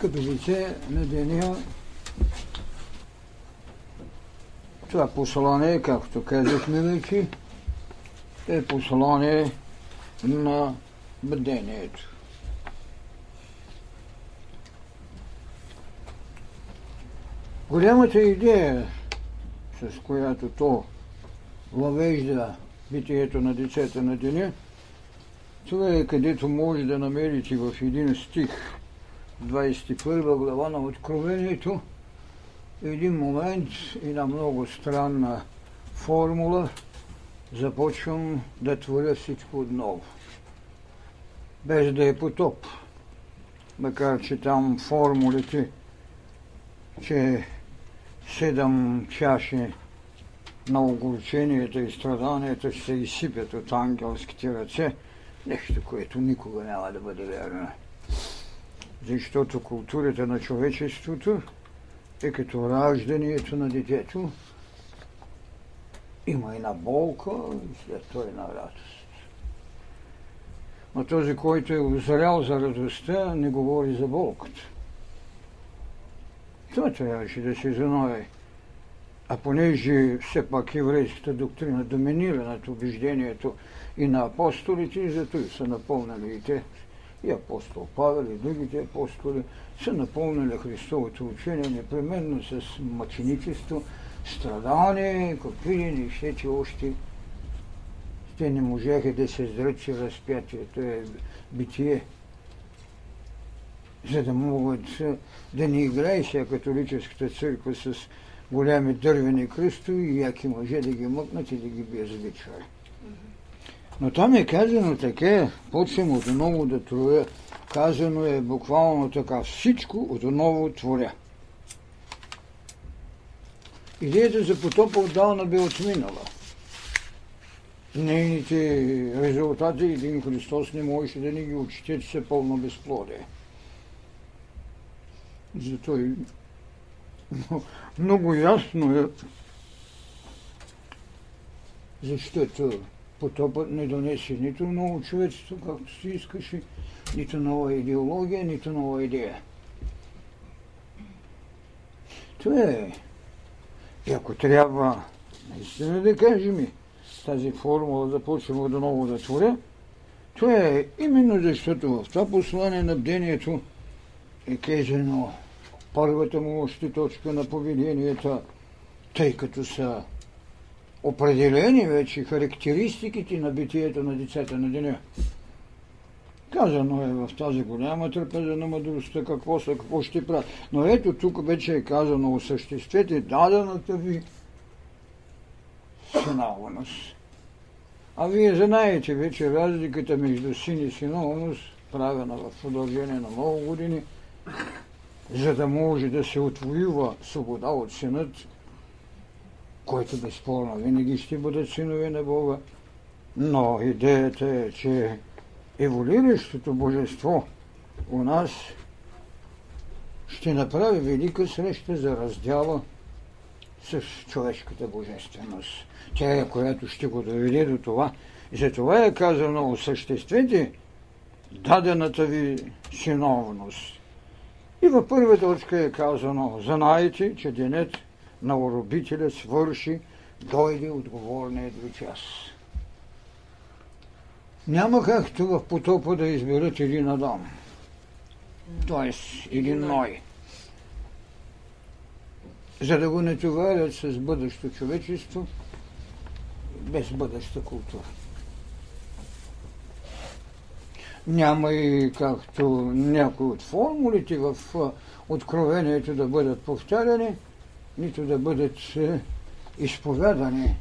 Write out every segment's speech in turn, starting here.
скъпи лице на деня, това послание, както казахме вече, е послание на бъдението. Голямата идея, с която то въвежда битието на децата на деня, това е където може да намерите в един стих, 21 глава на Откровението, един момент, една много странна формула, започвам да творя всичко отново. Без да е потоп. Макар, че там формулите, че седем чаши на огорченията и страданията ще се изсипят от ангелските ръце, нещо, което никога няма да бъде вярно. Защото културата на човечеството е като раждането на детето. Има една болка и след това една радост. Но този, който е озрял за радостта, не говори за болката. Това трябваше да се знае. А понеже все пак еврейската доктрина доминира над убеждението и на апостолите, зато и са напълнали и те, и апостол Павел, и другите апостоли, са напълнили Христовото учение непременно с мъченичество, страдание, какви ли нещете още. Те не можеха да се зръчи разпятието е битие за да могат да не играе сега католическата църква с голями дървени кръстови и яки мъже да ги мъкнат и да ги бият с Но там е казано така, почвам отново да троя. Казано е буквално така, всичко отново творя. Идеята за потопа отдавна бе отминала. Нейните резултати един Христос не можеше да ни ги учите, че са пълно безплодие. Зато и много ясно е, защото потопът не донесе нито ново човечество, както си искаше, нито нова идеология, нито нова идея. Това е. И ако трябва наистина да кажем тази формула да ново да творя, това е именно защото в това послание на бдението е казано първата му още точка на поведенията, тъй като са определени вече характеристиките на битието на децата на деня. Казано е в тази голяма трапеза на мъдростта какво са, какво ще правят. Но ето тук вече е казано осъществете дадената ви синовност. А вие знаете вече разликата между син и синовност, правена в продължение на много години, за да може да се отвоюва свобода от синът, който безспорно винаги ще бъдат синове на Бога. Но идеята е, че еволюиращото божество у нас ще направи велика среща за раздяла с човешката божественост. Тя е, която ще го доведе до това. И за това е казано, осъществете дадената ви синовност. И във първа точка е казано, знаете, че денят на уробителя свърши, дойде отговорният ви час. Няма както в потопа да изберат един Адам, т.е. един Ной, за да го не товарят с бъдещо човечество, без бъдеща култура. Няма и както някои от формулите в откровението да бъдат повтаряни, нито да бъдат е, изповядани.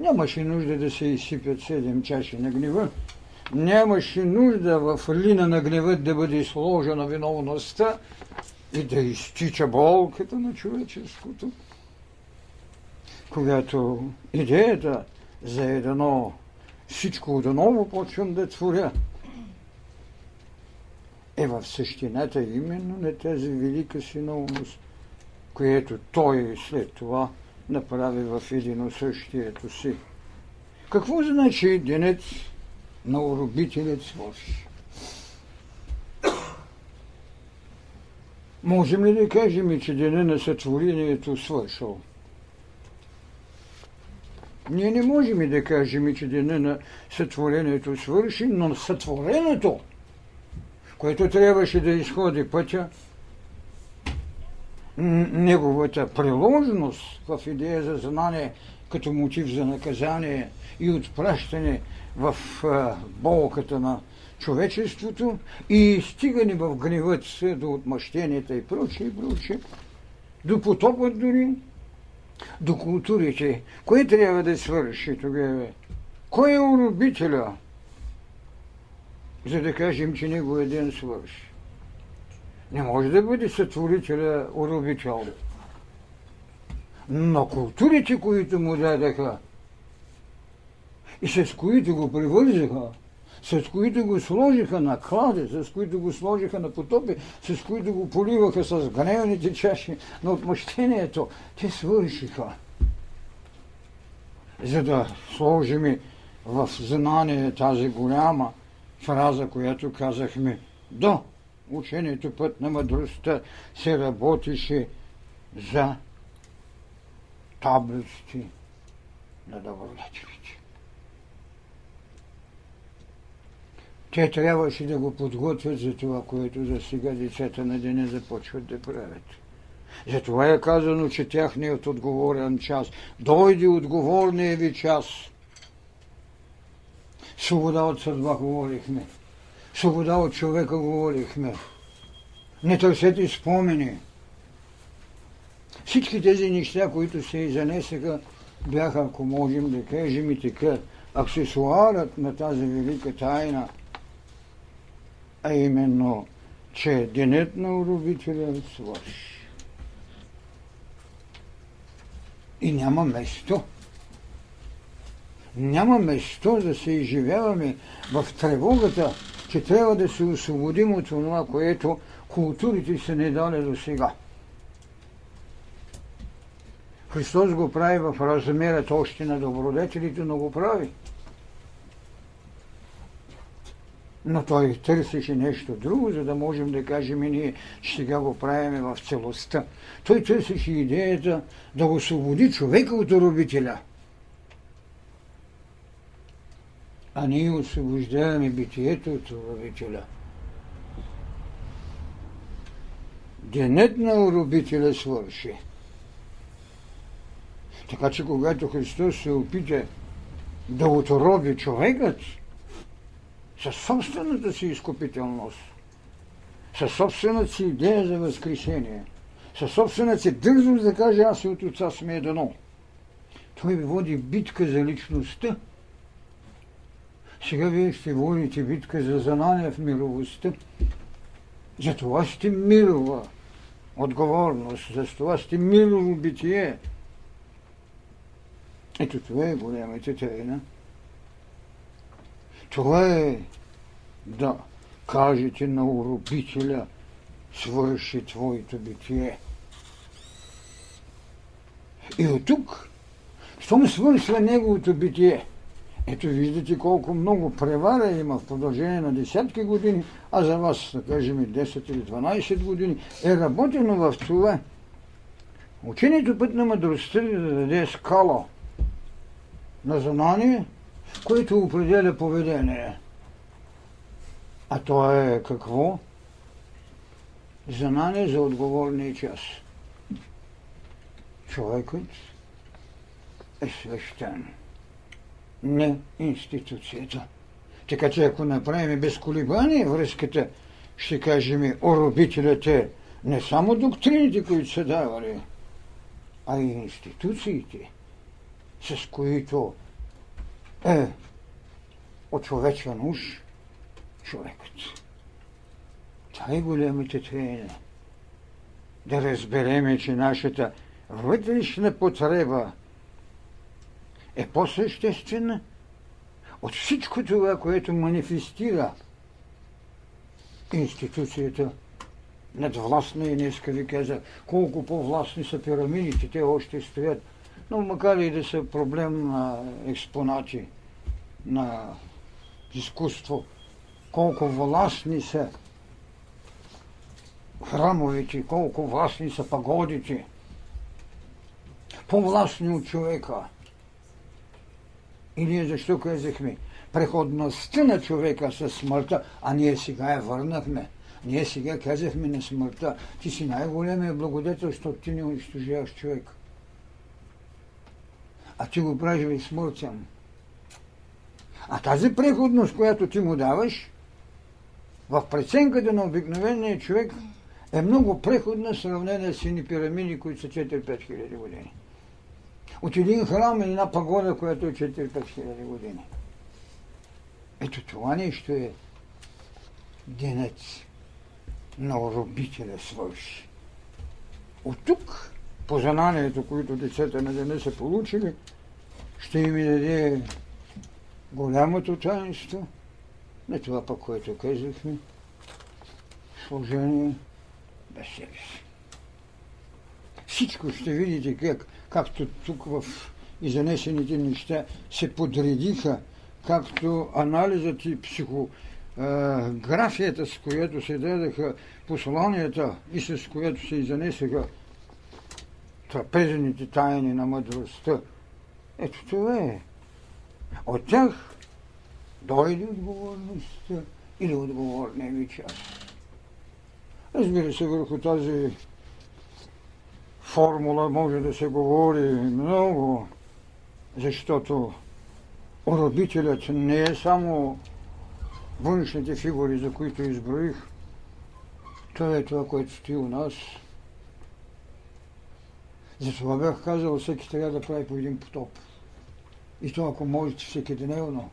Нямаше нужда да се изсипят седем чаши на гнева. Нямаше нужда в лина на гнева да бъде сложена виновността и да изтича болката на човеческото. Когато идеята за едно всичко отново почвам да творя. Е в същината именно на тази велика синовност, което той след това направи в единосъщието си. Какво значи денец на уробителят свърши? Можем ли да кажем, че деня на сътворението свършил? Ние не можем да кажем, че деня на сътворението свърши, но сътвореното, което трябваше да изходи пътя, неговата приложност в идея за знание като мотив за наказание и отпращане в болката на човечеството и стигане в гневът до отмъщенията и прочее, и прочее, до потопът дори, до културите. Кое трябва да свърши тогава? Кой е уробителя? За да кажем, че неговия ден свърши. Не може да бъде сътворителя уробител. Но културите, които му дадаха и с които го привързаха, с които го сложиха на кладе, с които го сложиха на потопи, с които го поливаха с гневните чаши на отмъщението, те свършиха. За да сложим в знание тази голяма фраза, която казахме до учението път на мъдростта се работише за таблиците на добродетелите. Те трябваше да го подготвят за това, което за сега децата на деня започват да правят. Затова е казано, че тяхният отговорен час. Дойде отговорния ви час. Свобода от съдба говорихме. Свобода от човека говорихме. Не търсете спомени. Всички тези неща, които се изанесаха, бяха, ако можем да кажем и така, аксесуарът на тази велика тайна, а именно, че денят на уробителя свърши. И няма место. Няма место да се изживяваме в тревогата, че трябва да се освободим от това, което културите са не дали до сега. Христос го прави в размерът още на добродетелите, но го прави. Но той търсеше нещо друго, за да можем да кажем и ние, че сега го правиме в целостта. Той търсеше идеята да освободи човека от робителя. А ние освобождаваме битието от робителя. Денят на уробителя свърши. Така че когато Христос се опита да отроби човекът със собствената си изкупителност, със собствената си идея за възкресение, със собствената си дързост да каже аз и от отца сме едно. Той води битка за личността. Сега вие ще водите битка за знание в мировостта. За това сте мирова отговорност, за това сте мирово битие. Ето това е голямата тайна. Това е да кажете на уробителя, свърши твоето битие. И от тук, щом свършва неговото битие, ето виждате колко много превара има в продължение на десятки години, а за вас, да кажем, 10 или 12 години, е работено в това. Учението път на мъдростта да даде скала – на знание, което определя поведение. А то е какво? Знание за отговорния час. Човекът е свещен, не институцията. Така че ако направим без колебание връзката, ще кажем, оробителят е не само доктрините, които са давали, а и институциите – с които е очовечен уж човекът. Това е големите тайна. Да разбереме, че нашата вътрешна потреба е по-съществена от всичко това, което манифестира институцията надвластна и днеска ви каза колко по-властни са пирамидите, те още стоят но макар и да са проблем на експонати на изкуство, колко властни са храмовите, колко властни са пагодите, по-властни от човека. И ние защо казахме? Преходността на човека със смъртта, а ние сега я върнахме. Ние сега казахме на смъртта, ти си най-големия благодетел, защото ти не унищожаваш човек. А ти го правиш смъртен. А тази преходност, която ти му даваш, в преценката на обикновения човек е много преходна, сравнена с едни пирамиди, които са 4-5 хиляди години. От един храм и една пагода, която е 4-5 хиляди години. Ето това нещо е денец на оробителя свърши. От тук, по знанието, които децата на деня са получили, ще им даде голямото таинство, на това пък, което казахме, служение без себе си. Всичко ще видите как, както тук в изнесените неща се подредиха, както анализът и психографията, с която се дадаха посланията и с която се изнесеха трапезените тайни на мъдростта. Ето това е. От тях дойде отговорността или отговорния ми час. Разбира се, върху тази формула може да се говори много, защото уробителят не е само външните фигури, за които изброих. Това е това, което стои у нас. Затова бях казал, всеки трябва да прави по един потоп. И то, ако можете, всеки дневно.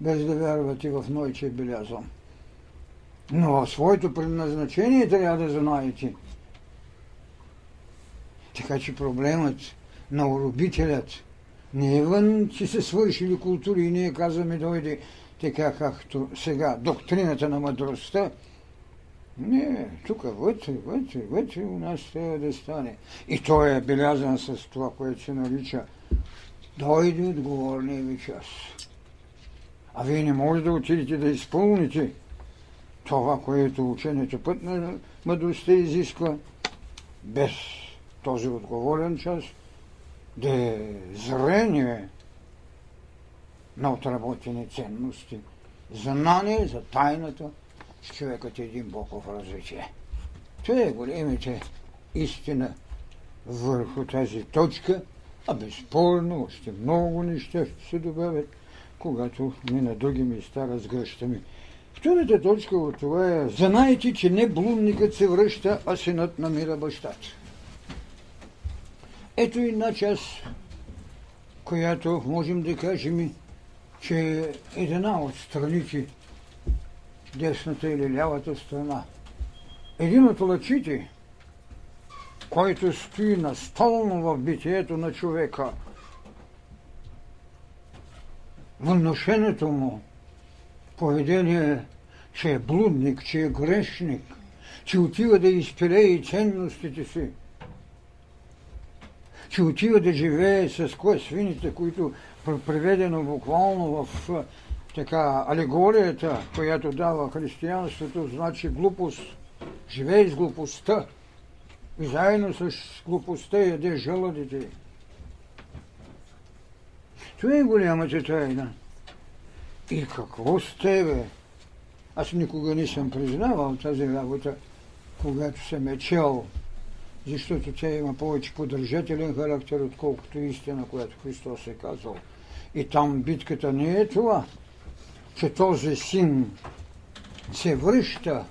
Без да вярвате в ной, че е белязан. Но своето предназначение трябва да знаете. Така че проблемът на уробителят не е вън, че са свършили култури и ние казваме дойде така както сега, доктрината на мъдростта. Не, тук вътре, вътре, вътре у нас трябва да стане. И той е белязан с това, което се нарича дойде отговорния ви час. А вие не можете да отидете да изпълните това, което учението път на мъдростта изисква, без този отговорен час, да е зрение на отработени ценности, знание за тайната, с човекът е един Богов развитие. Това е големите истина върху тази точка, а безспорно още много неща ще се добавят, когато ми на други места разгръщаме Втората точка от това е, знаете, че не блудникът се връща, а синът намира бащата. Ето една част, която можем да кажем, че е една от страните, десната или лявата страна. Един от лъчите, който стои настолно в битието на човека, вношението му, поведение, че е блудник, че е грешник, че отива да изпилее ценностите си, че отива да живее с свините, които преведено буквално в така алегорията, която дава християнството, значи глупост. Живее с глупостта и заедно с глупостта яде жълъдите. Това е голямата тайна. И какво с тебе? Аз никога не съм признавал тази работа, когато съм е чел, защото тя има повече поддържателен характер, отколкото истина, която Христос е казал. И там битката не е това, че този син се връща.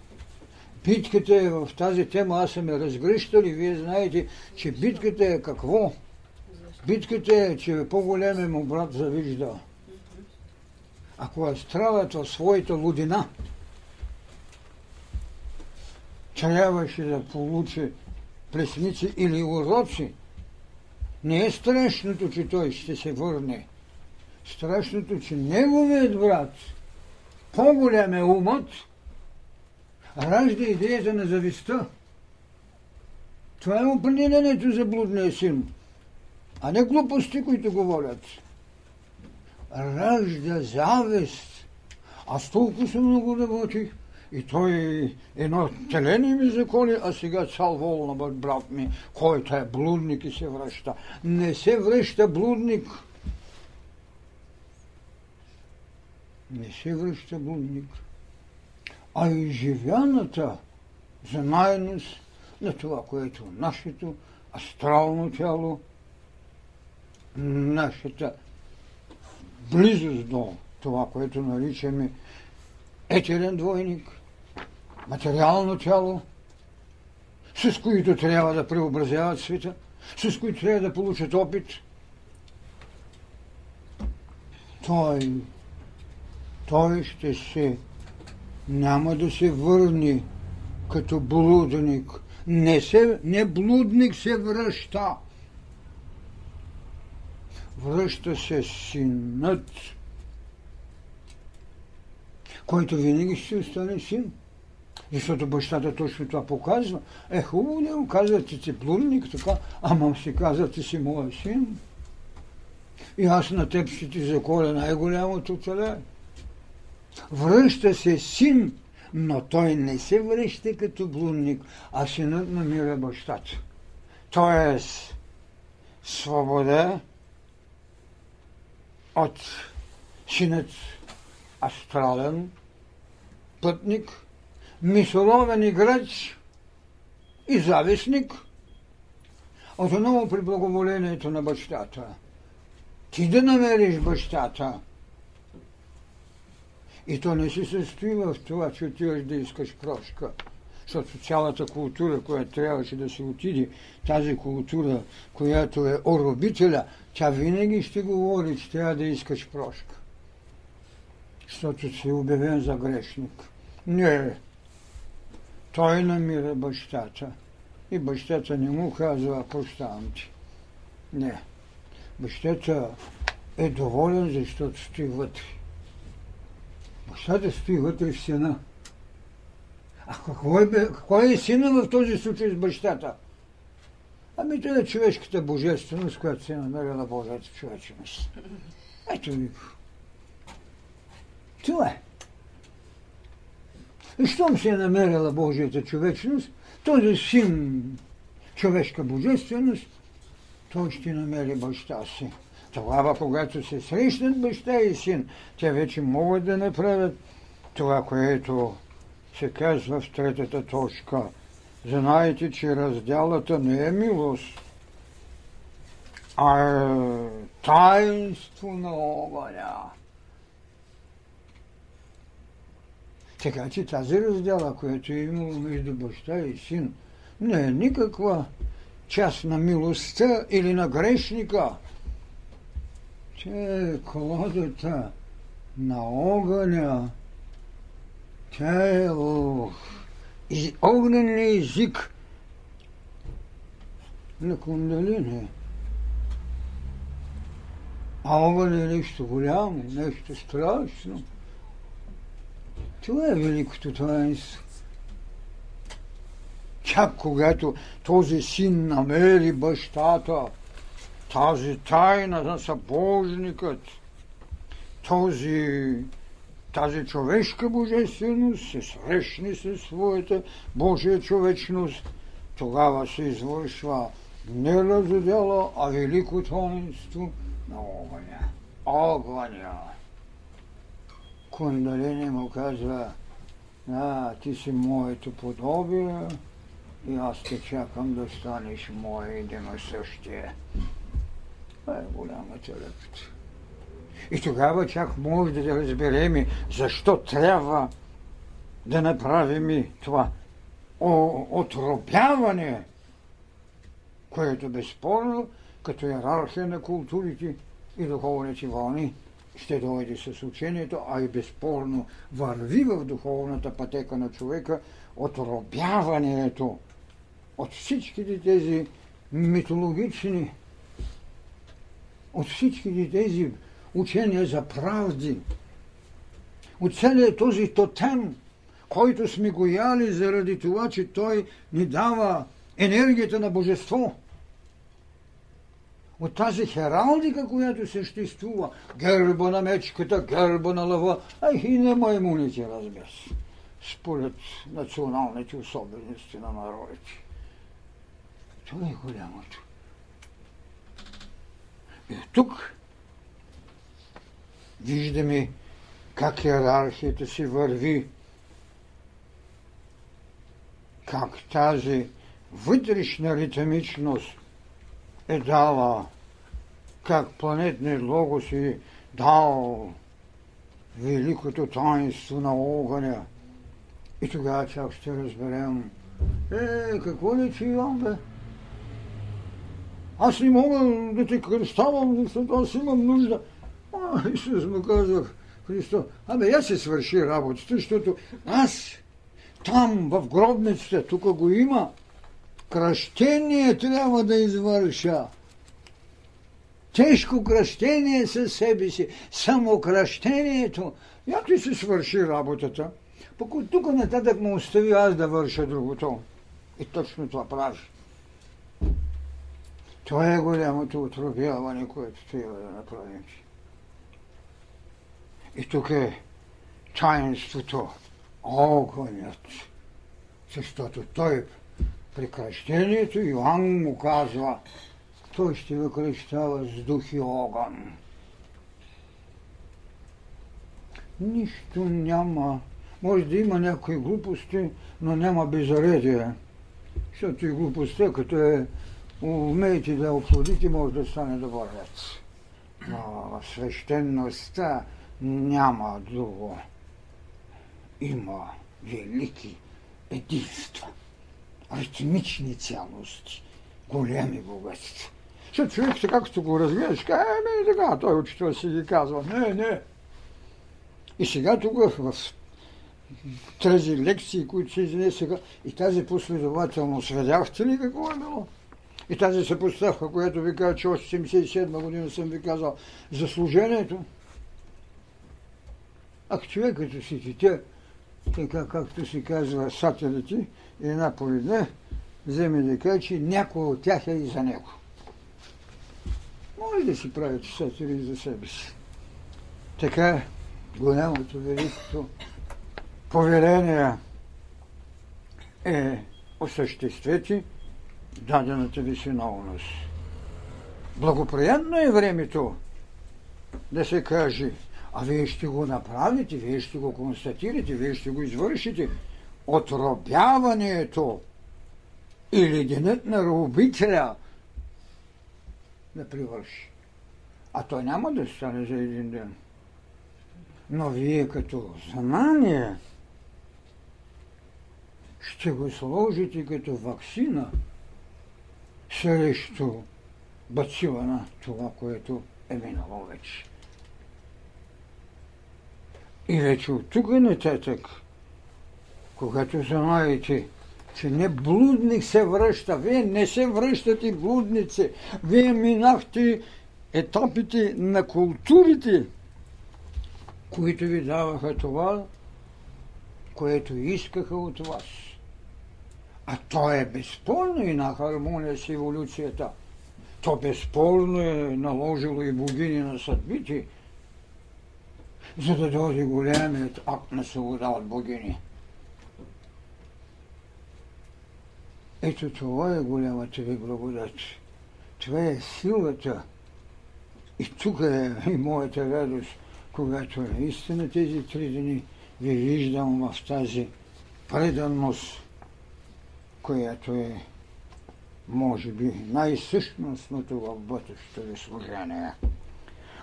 Битката е в тази тема, аз съм я разгръщал и вие знаете, че битката е какво? Битката е, че по-големия му брат завижда ако е страдат в своята лудина, трябваше да получи плесници или уроци, не е страшното, че той ще се върне. Страшното, че неговият брат, по-голям е умът, ражда идеята на завистта. Това е определението за блудния син, а не глупости, които говорят ражда завист. Аз толкова съм много работих И той едно телени ми заколи, а сега цял волна брат ми, който е блудник и се връща. Не се връща блудник. Не се връща блудник. А и живяната за найност на това, което нашето астрално тяло, нашата близост до това, което наричаме етерен двойник, материално тяло, с които трябва да преобразяват света, с които трябва да получат опит. Той, той ще се, няма да се върне като блудник. Не, се, не блудник се връща. Връща се синът, който винаги ще остане син. Защото бащата точно това показва. Е, хубаво го казва, че си блудник, така, ама си казва, ти си моя син. И аз на теб ще ти заколя най-голямото теле. Връща се син, но той не се връща като блудник, а синът намира бащата. Тоест, свобода от синът астрален пътник, мисоловен играч и завистник, отново при благоволението на бащата. Ти да намериш бащата. И то не се състои в това, че отиваш да искаш прошка. Защото цялата култура, която трябваше да се отиде, тази култура, която е оробителя, тя винаги ще говори, че трябва да искаш прошка защото си обявен за грешник. Не. Той намира бащата. И бащата не му казва, прощавам ти. Не. Бащата е доволен, защото стои вътре. Бащата стои вътре в сина. А какво е, какво е сина в този случай с бащата? Ами това е човешката божественост, която се е намерила Божията човечност. Ето ви. Това е. И щом се е намерила Божията човечност, този син човешка божественост, той ще намери баща си. Тогава, когато се срещнат баща и син, те вече могат да направят това, което се казва в третата точка. Знаете, че разделата не е милост, а е таинство на огъня. Така че тази раздела, която е имало между баща и син, не е никаква част на милостта или на грешника. Тя е колодата на огъня. Тя е огнен език на кундалини. А огън е нещо голямо, нещо страшно. Това е великото таинство. Чак когато този син намери бащата, тази тайна на събожникът, този, тази човешка божественост се срещне със своята Божия човечност, тогава се извършва не разодела, а велико таинство на огъня. Огъня. Кундалини му казва, а, ти си моето подобие и аз те чакам да станеш мое един същия. Това е голямата лепта. И тогава чак може да разберем защо трябва да направим това отробяване, което безспорно като иерархия на културите и духовните вълни ще дойде с учението, а и безспорно върви в духовната пътека на човека отробяването от всичките тези митологични, от всичките тези учения за правди, от целият този тотем, който сме го яли заради това, че той ни дава енергията на божество – от тази хералдика, която съществува, герба на мечката, герба на лъва, а и на маймуните, разбира се. според националните особености на народите. Това е голямото. И тук виждаме как иерархията си върви, как тази вътрешна ритмичност е дала, как планетният лого си дал великото таинство на огъня. И тогава чак ще разберем, е, какво ли че имам, бе? Аз не мога да те кръставам, защото аз имам нужда. А, Исус му казах, Христо, абе, я се свърши работата, защото аз там, в гробницата, тук го има, кръщение трябва да извърша. Тежко кръщение със себе си, само кръщението, я ти се свърши работата. Пък от тук нататък му остави аз да върша другото. И точно това прави. Това е голямото отробяване, което трябва да направим. И тук е таинството, огънят, защото той при кръщението Йоанн му казва, той ще ви кръщава с дух и огън. Нищо няма. Може да има някои глупости, но няма безредие. Защото и глупостта, като е умеете да оплодите, може да стане добър Но свещеността няма друго. Има велики единства, ритмични цялости, големи богатства. Защото човек така, като го разгледаш, каже, ами така, той учител си ги казва. Не, не. И сега тук в тези лекции, които се изнесеха, и тази последователност, видяхте ли какво е било? И тази съпоставка, която ви казва, че още 77 година съм ви казал за служението. Ако човек си чете, така както се казва сателите, една по вземе да каже, че някой от тях е и за него. Може да си прави сатири за себе си. Така голямото, великото повеление е осъществете дадената ви синовност. Благоприятно е времето да се каже, а вие ще го направите, вие ще го констатирате, вие ще го извършите. Отробяването или денят на робителя да привърши. А той няма да стане за един ден. Но вие като знание ще го сложите като вакцина срещу бацила на това, което е минало вече. И вече от тук нататък, когато знаете, че не блудник се връща, вие не се връщате блудници, вие минахте етапите на културите, които ви даваха това, което искаха от вас. А то е безспорно и на хармония с еволюцията. То безспорно е наложило и богини на съдбите, за да дойде големият акт на свобода от богини. Ето това е голямата ви благодат. Това е силата. И тук е и моята радост, когато наистина тези три дни ви виждам в тази преданност, която е, може би, най-същностното в бъдещето ви служение.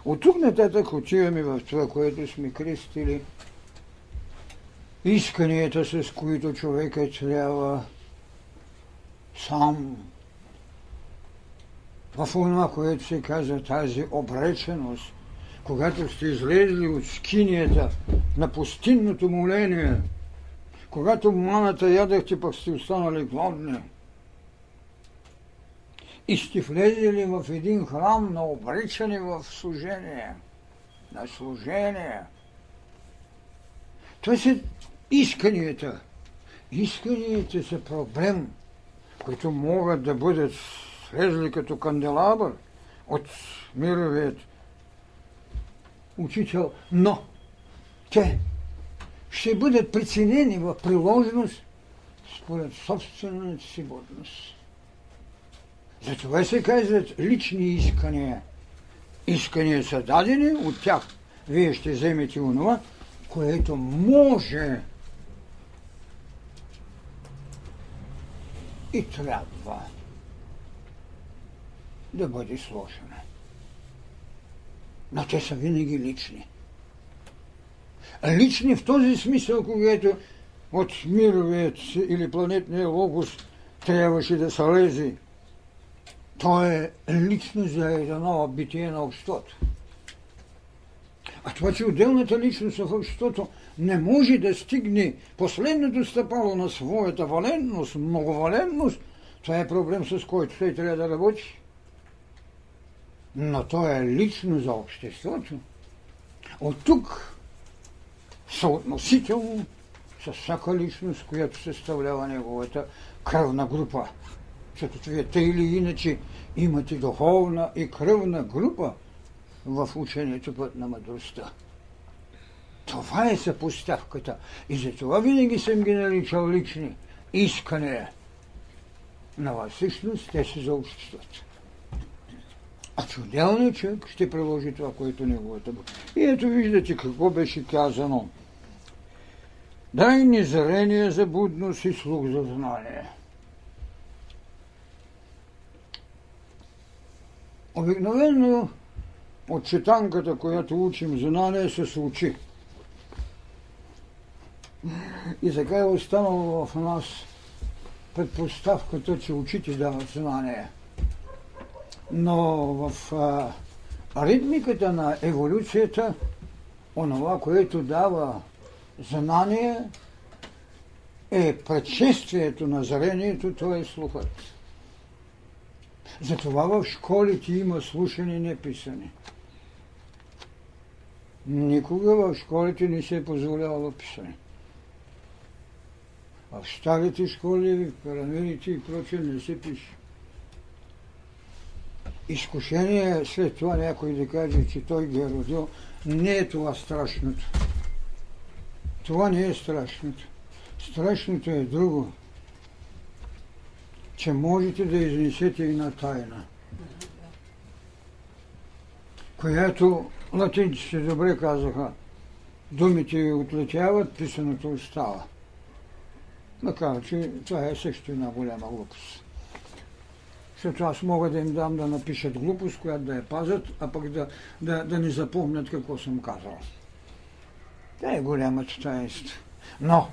От тук нататък отиваме в това, което сме крестили, исканията, с които човека трябва сам. В това, което се казва тази обреченост, когато сте излезли от скинията на пустинното моление, когато маната ядахте, пък сте останали гладни, и сте влезли в един храм на обричане в служение, на служение. Това са исканията. Исканията са проблем, които могат да бъдат слезли като канделабър от мировият учител, но те ще бъдат преценени в приложност според собствената си годност. Затова се казват лични искания. Искания са дадени, от тях вие ще вземете онова, което може и трябва да бъде сложено. Но те са винаги лични. Лични в този смисъл, когато от мировият или планетния логос трябваше да се лезе. То е лично за едно битие на обществото. А това, че отделната личност в обществото не може да стигне последното стъпало на своята валентност, многовалентност, това е проблем, с който той трябва да работи. Но то е лично за обществото. От тук съотносително с всяка личност, която съставлява неговата кръвна група. Защото вие те или иначе имате духовна и кръвна група в учението път на мъдростта. Това е съпоставката. И за това винаги съм ги наричал лични искания. На всъщност те са за обществото. А че отделният човек ще приложи това, което неговата бъде. И ето виждате какво беше казано. Дай ни зрение за будност и слух за знание. Обикновено от четанката, която учим знание, се учи. И така е останало в нас предпоставката, че учите дават знание. Но в а, ритмиката на еволюцията, онова, което дава знание, е предшествието на зрението, то е слухът. Затова в школите има слушане неписане. Никога в школите не се е позволявало писане. В старите школи, в пирамидите и прочее не се пише. Изкушение е след това някой да каже, че той ги е родил. Не е това страшното. Това не е страшното. Страшното е друго. Че можете да изнесете и на тайна. Която латинците добре казаха. Думите отлетяват, писаното остава. Макар, че това е също една голяма глупост. Защото аз мога да им дам да напишат глупост, която да я пазят, а пък да, да, да не запомнят какво съм казал. Това е голямата таинство. Но,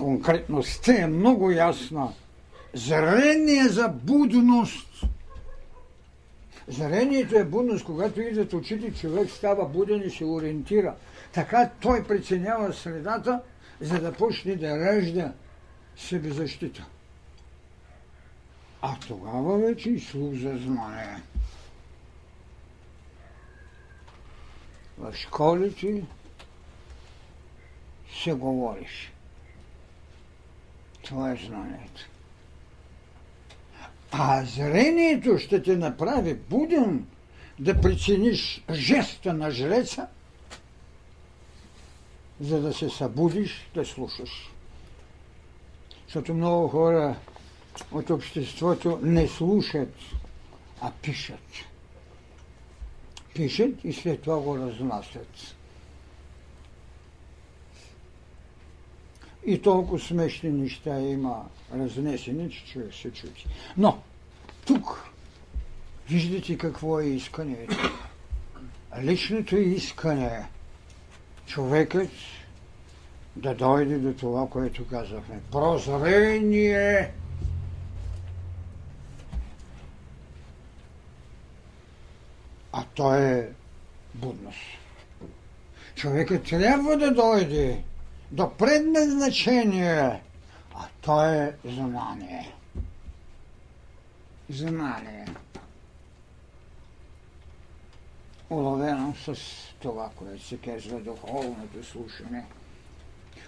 конкретността е много ясна. Зрение за будност. Зрението е будност, когато идват очите, човек става буден и се ориентира. Така той преценява средата, за да почне да ражда себезащита. А тогава вече и слух за знание. В школите се говориш. Това е знанието. А зрението ще те направи буден да прецениш жеста на жреца – за да се събудиш да слушаш. Защото много хора от обществото не слушат, а пишат. Пишат и след това го разнасят. И толкова смешни неща има разнесени, че човек се чути. Но, тук виждате какво е искането. Личното искане е човекът да дойде до това, което казахме. Прозрение. А то е будност. Човекът трябва да дойде до предназначение, а то е знание. Знание уловено с това, което се казва духовното слушане.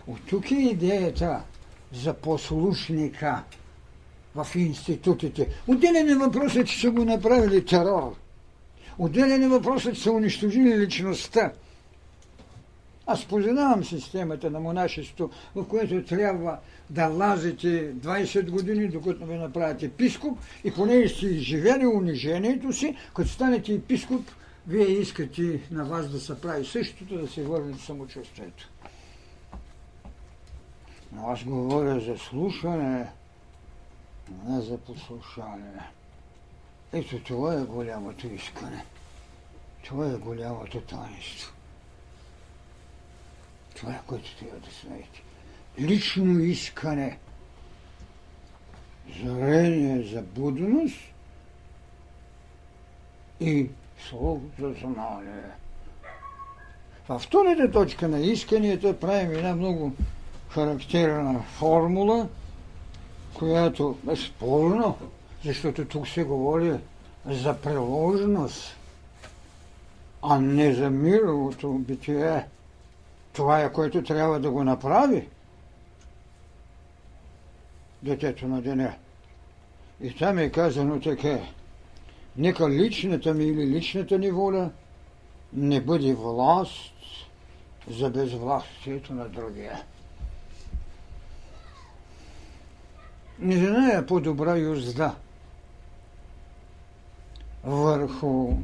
От тук е идеята за послушника в институтите. Отделен е въпросът, че са го направили терор. Отделен е въпросът, че са унищожили личността. Аз познавам системата на монашеството, в което трябва да лазите 20 години, докато ви направите епископ и поне сте изживели унижението си, като станете епископ, вие искате на вас да се прави същото, да се върнете самочувствието. Но аз говоря за слушане, не за послушание. Ето това е голямото искане. Това е голямото таинство. Това което трябва да знаете. Лично искане, зарение за будност и за знание. Във втората точка на исканията правим една много характерна формула, която е спорна, защото тук се говори за приложност, а не за мировото битие. Това е което трябва да го направи детето на деня. И там е казано така. Нека личната ми или личната ни воля не бъде власт за безвластието на другия. Не знае по-добра юзда върху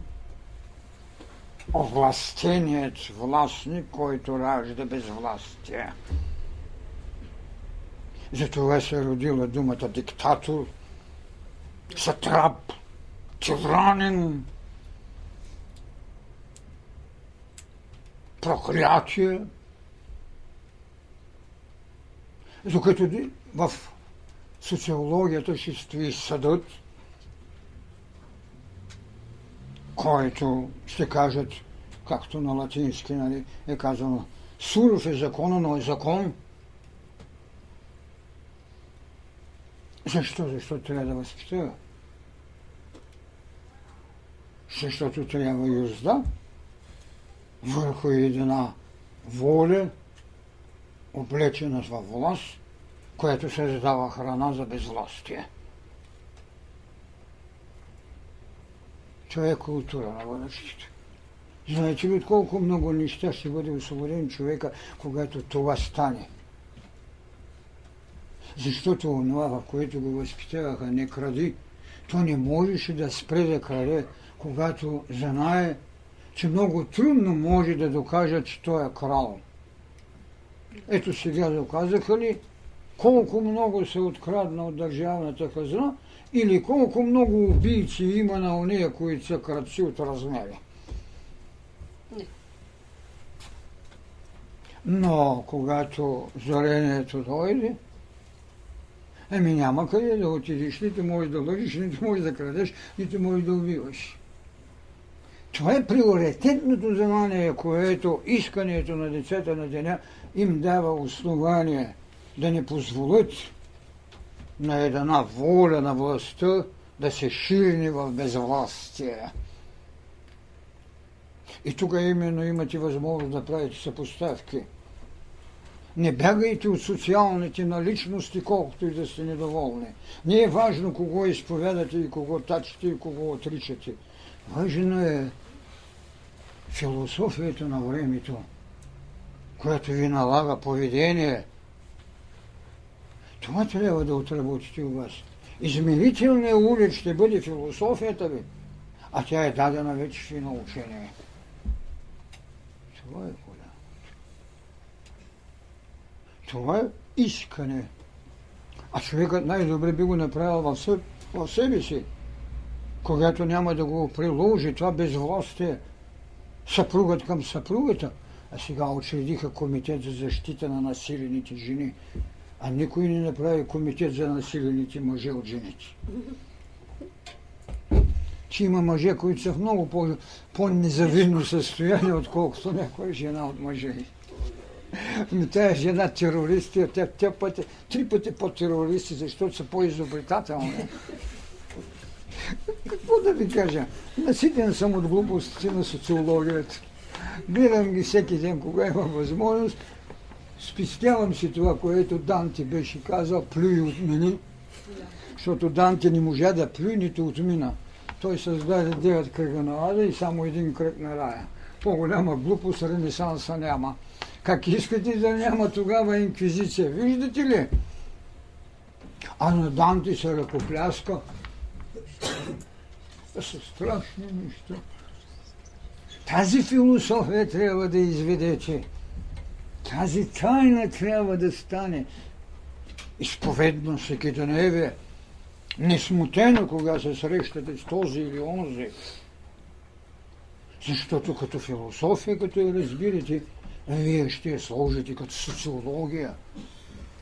овластеният властник, който ражда безвластие. Затова се родила думата диктатор, сатрап, тиранин, проклятие. Докато в социологията ще стои съдът, който ще кажат, както на латински нали, е казано, суров е закона, но е закон. Защо? Защото трябва да възпитава. Защото трябва юзда върху една воля, облечена в власт, която се задава храна за безвластие. Е култура на бъдещето. Знаете ли колко много неща ще бъде освободен човека, когато това стане? Защото онова, в което го възпитаваха, не кради, то не можеше да спре да краде, когато знае, че много трудно може да докаже, че той е крал. Ето сега доказаха ли колко много се открадна от държавната хазна или колко много убийци има на уния, които са кръци от размери. Но когато зорението дойде, еми няма къде да отидеш, нито можеш да лъжиш, нито можеш да крадеш, нито можеш да убиваш. Това е приоритетното знание, което искането на децата на деня им дава основание да не позволят на една воля на властта да се ширни в безвластие. И тук именно имате възможност да правите съпоставки. Не бягайте от социалните наличности, колкото и да сте недоволни. Не е важно кого изповядате и кого тачите и кого отричате. Важно е философията на времето, която ви налага поведение – това трябва да отработите у вас. Измерителният улиц ще бъде философията ви, а тя е дадена вече в научение. Това е голямо. Това е искане. А човекът най-добре би го направил в, в себе си, когато няма да го приложи това безвластие, съпругът към съпругата, а сега учредиха комитет за защита на насилените жени а никой не направи комитет за насилените мъже от жените. Че има мъже, които са в много по- по-незавидно състояние, отколкото някоя жена от мъже. Но тая жена терорист, тя, тя пъти, три пъти по-терористи, защото са по-изобретателни. Какво да ви кажа? Наситен съм от глупостите на социологията. Гледам ги всеки ден, кога има възможност спестявам си това, което Данте беше казал, плюй от мене, защото Данте не можа да плюй, нито отмина. Той създаде девет кръга на ада и само един кръг на рая. По-голяма глупост Ренесанса няма. Как искате да няма тогава инквизиция? Виждате ли? А на Данте се ръкопляска. Това са страшни неща. Тази философия трябва да изведете. Тази тайна трябва да стане изповедно всеки да не е несмутено, кога се срещате с този или онзи. Защото като философия, като я разбирате, вие ще я сложите като социология,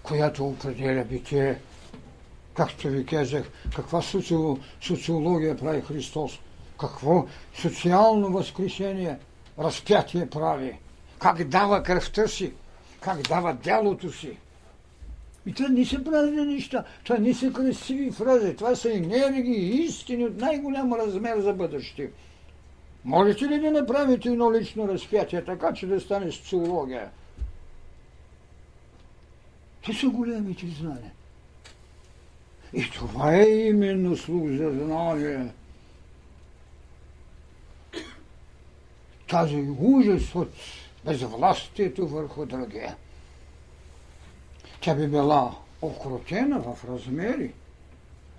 която определя битие. Както ви казах, каква социология прави Христос? Какво социално възкресение, разпятие прави? Как дава кръвта си? Как дава дялото си? И това не са празни неща, това не са красиви фрази, това са енергии истини от най-голям размер за бъдеще. Можете ли да направите едно лично разпятие, така че да стане социология? Те са големите знания. И това е именно слух за знание. Тази ужас от безвластието върху другия. Тя би била окрутена в размери,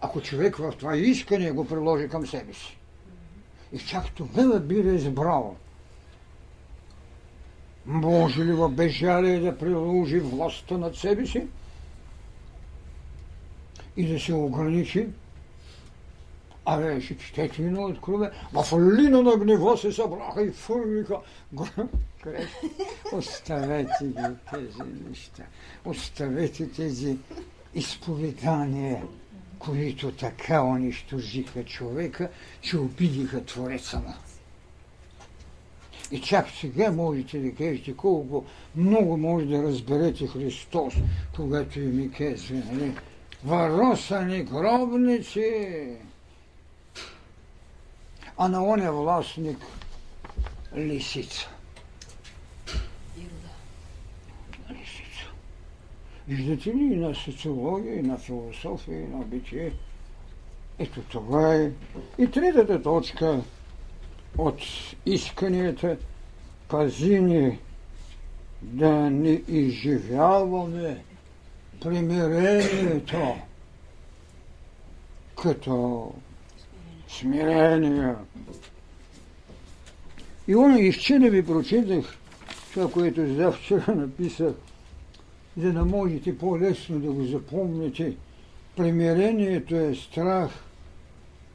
ако човек в това искане го приложи към себе си. И чак тогава би разбрал, може ли в безжалие да приложи властта над себе си и да се ограничи Абе, ще четете едно открове. В лина на гнево се събраха и фурвиха. Оставете ги тези неща. Оставете тези изповедания, които така унищожиха човека, че обидиха Твореца му. И чак сега можете да кажете колко много може да разберете Христос, когато и ми казва, нали? Варосани гробници, а на он е властник лисица. Лисица. Виждате ли и на социология, и на философия, и на битие? Ето това е. И третата точка от исканията пази ни да не изживяваме примирението като смирение. И он изчина ви прочитах това, което завчера написах, за да можете по-лесно да го запомните. Примирението е страх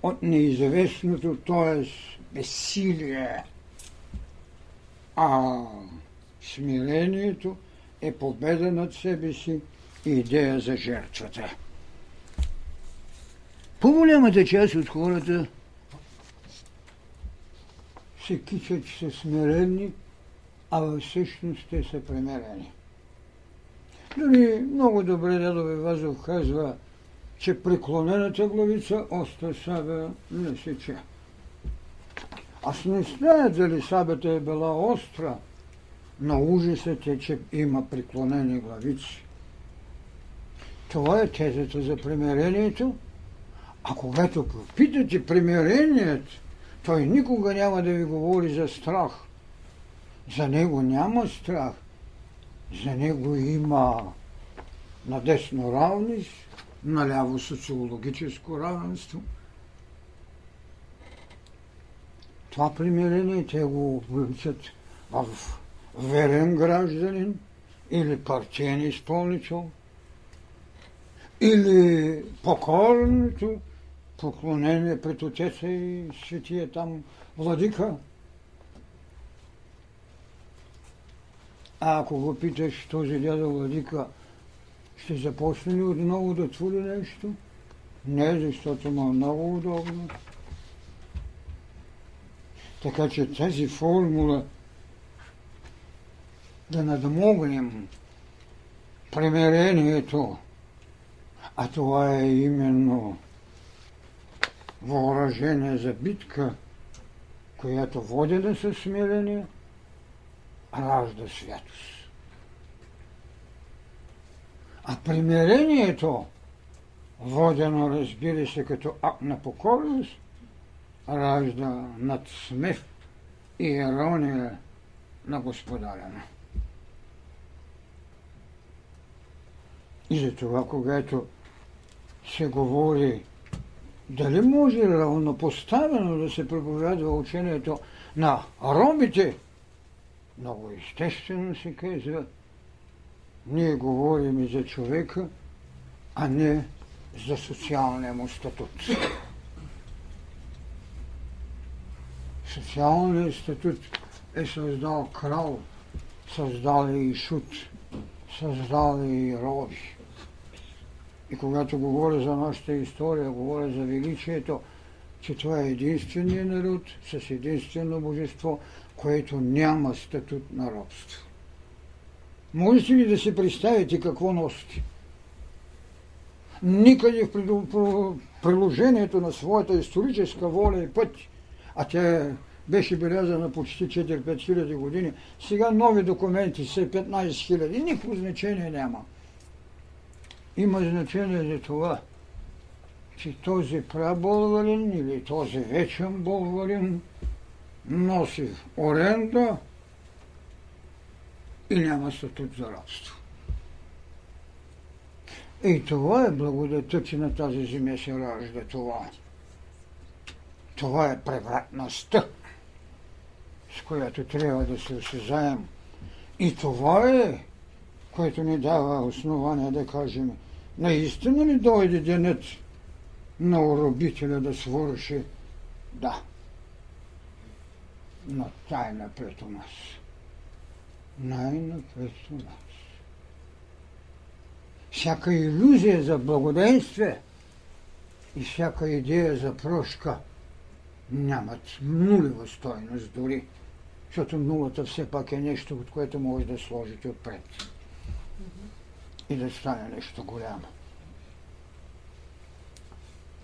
от неизвестното, т.е. безсилие. А смирението е победа над себе си и идея за жертвата. По-голямата част от хората се кичат, че са смирени, а всъщност те са премерени. Дори много добре Дядове Вазов казва, че преклонената главица остра сабя не сече. Аз не знае дали сабята е била остра, но ужасът е, че има преклонени главици. Това е тезата за примирението, а когато попитате примирението, той никога няма да ви говори за страх. За него няма страх. За него има надесно равност, наляво социологическо равенство. Това примирение те го обличат в верен гражданин или партиен изпълнител, или покорното поклонение пред Отеца и светия там владика. А ако го питаш този дядо владика, ще започне ли отново да твори нещо? Не, защото му е много удобно. Така че тази формула да надмогнем примирението, а това е именно въоръжение за битка, която водена със смирение, ражда святост. А примирението, водено, разбира се, като акт на покорност, ражда над смех и ирония на господаряна. И затова, когато се говори дали може равнопоставено да се проповядва учението на ромите, много естествено се казва, ние говорим и за човека, а не за социалния му статут. Социалният статут е създал крал, създал е и шут, създал е и роби. И когато говоря за нашата история, говоря за величието, че това е единственият народ с единствено божество, което няма статут на робство. Можете ли да си представите какво носите? Никъде в приложението на своята историческа воля и път, а тя беше белязана почти 4-5 хиляди години, сега нови документи са 15 хиляди, никакво значение няма. Има значение за това, че този праболварин или този вечен болварин носи оренда и няма статут за рабство. И това е благодата, че на тази земя се ражда това. Това е превратността, с която трябва да се осезаем. И това е, което ни дава основание да кажем, наистина ли дойде денят на уробителя да свърши? Да. Но тайна пред у нас най-напред у нас. Всяка иллюзия за благоденствие и всяка идея за прошка нямат нулева стойност дори, защото нулата все пак е нещо, от което може да сложите отпред и да стане нещо голямо.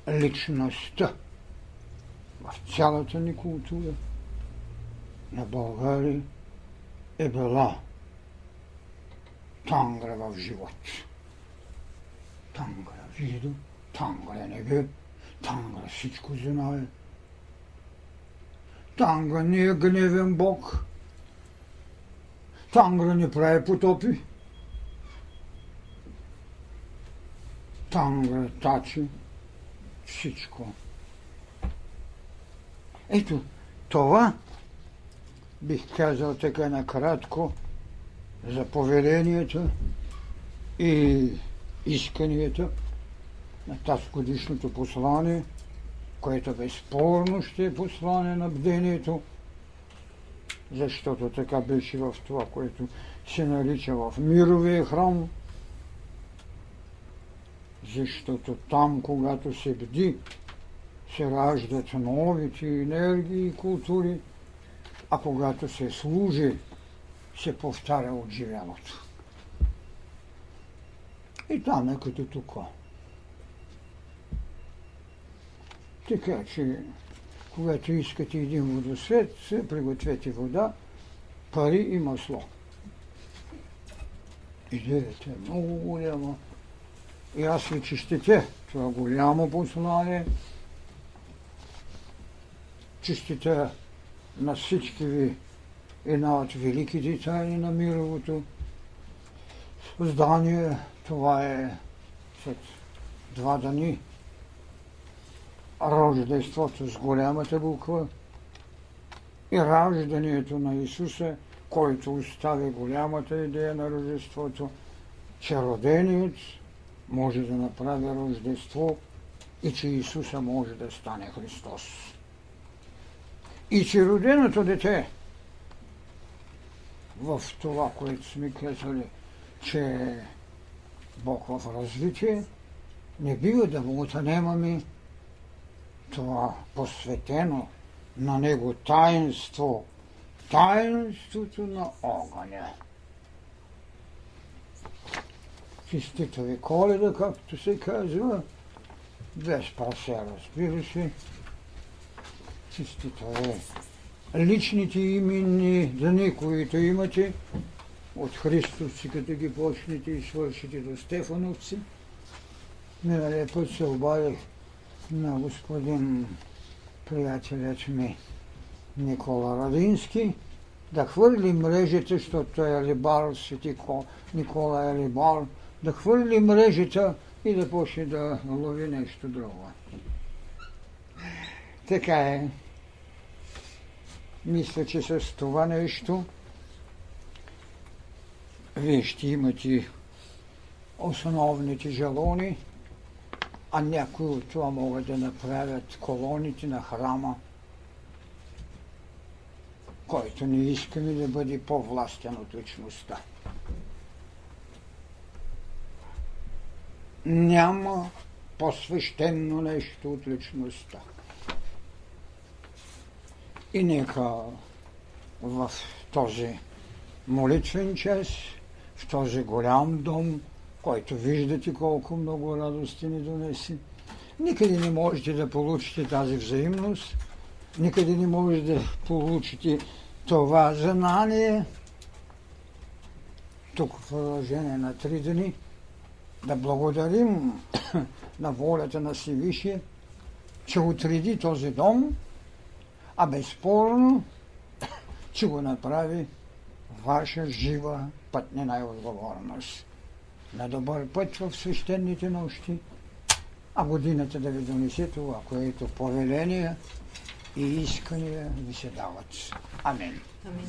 Личността в цялата ни култура на България е била тангра в живот. Тангра вижда, тангра небе, тангра всичко знае. Тангра не е гневен Бог. Тангра не прави потопи. Тангра тачи всичко. Ето, това бих казал така накратко за повелението и исканията на тази годишното послание, което безспорно ще е послание на бдението, защото така беше в това, което се нарича в мировия храм, защото там, когато се бди, се раждат новите енергии и култури, а когато се служи, се повтаря от живялото. И там е като тук. Така че, когато искате един водосвет, се пригответе вода, пари и масло. Идеята е много голяма. И аз ви честите това голямо послание. Честите на всички ви една от великите тайни на мировото създание. Това е след два дни рождеството с голямата буква и раждането на Исуса, който остави голямата идея на рождеството, че роденият може да направи рождество и че Исуса може да стане Христос. И че роденото дете в това, което сме казали, че Бог в развитие, не бива да му отнемаме това посветено на Него таинство, таинството на огъня. Чистито ви коледа, както се казва, без прасе, разбира се, чистито е личните имени дни, които имате, от Христовци, като ги почнете и свършите до Стефановци. Миналия път се обадих на господин приятелят ми Никола Радински да хвърли мрежите, защото той е либар, свети Никола е либар, да хвърли мрежата и да почне да лови нещо друго. Така е. Мисля, че с това нещо вие ще имате основните жалони, а някои от това могат да направят колоните на храма, който не искаме да бъде по-властен от личността. Няма по-свещено нещо от личността. И нека в този молитвен час, в този голям дом, който виждате колко много радости ни донеси, никъде не можете да получите тази взаимност, никъде не можете да получите това знание. Тук в продължение на три дни да благодарим на волята на Всевишие, че отреди този дом, а безспорно, че го направи ваша жива пътнина и отговорност. На добър път в свещените нощи, а годината да ви донесе това, което повеление и искания ви се дават. Амин. Амин.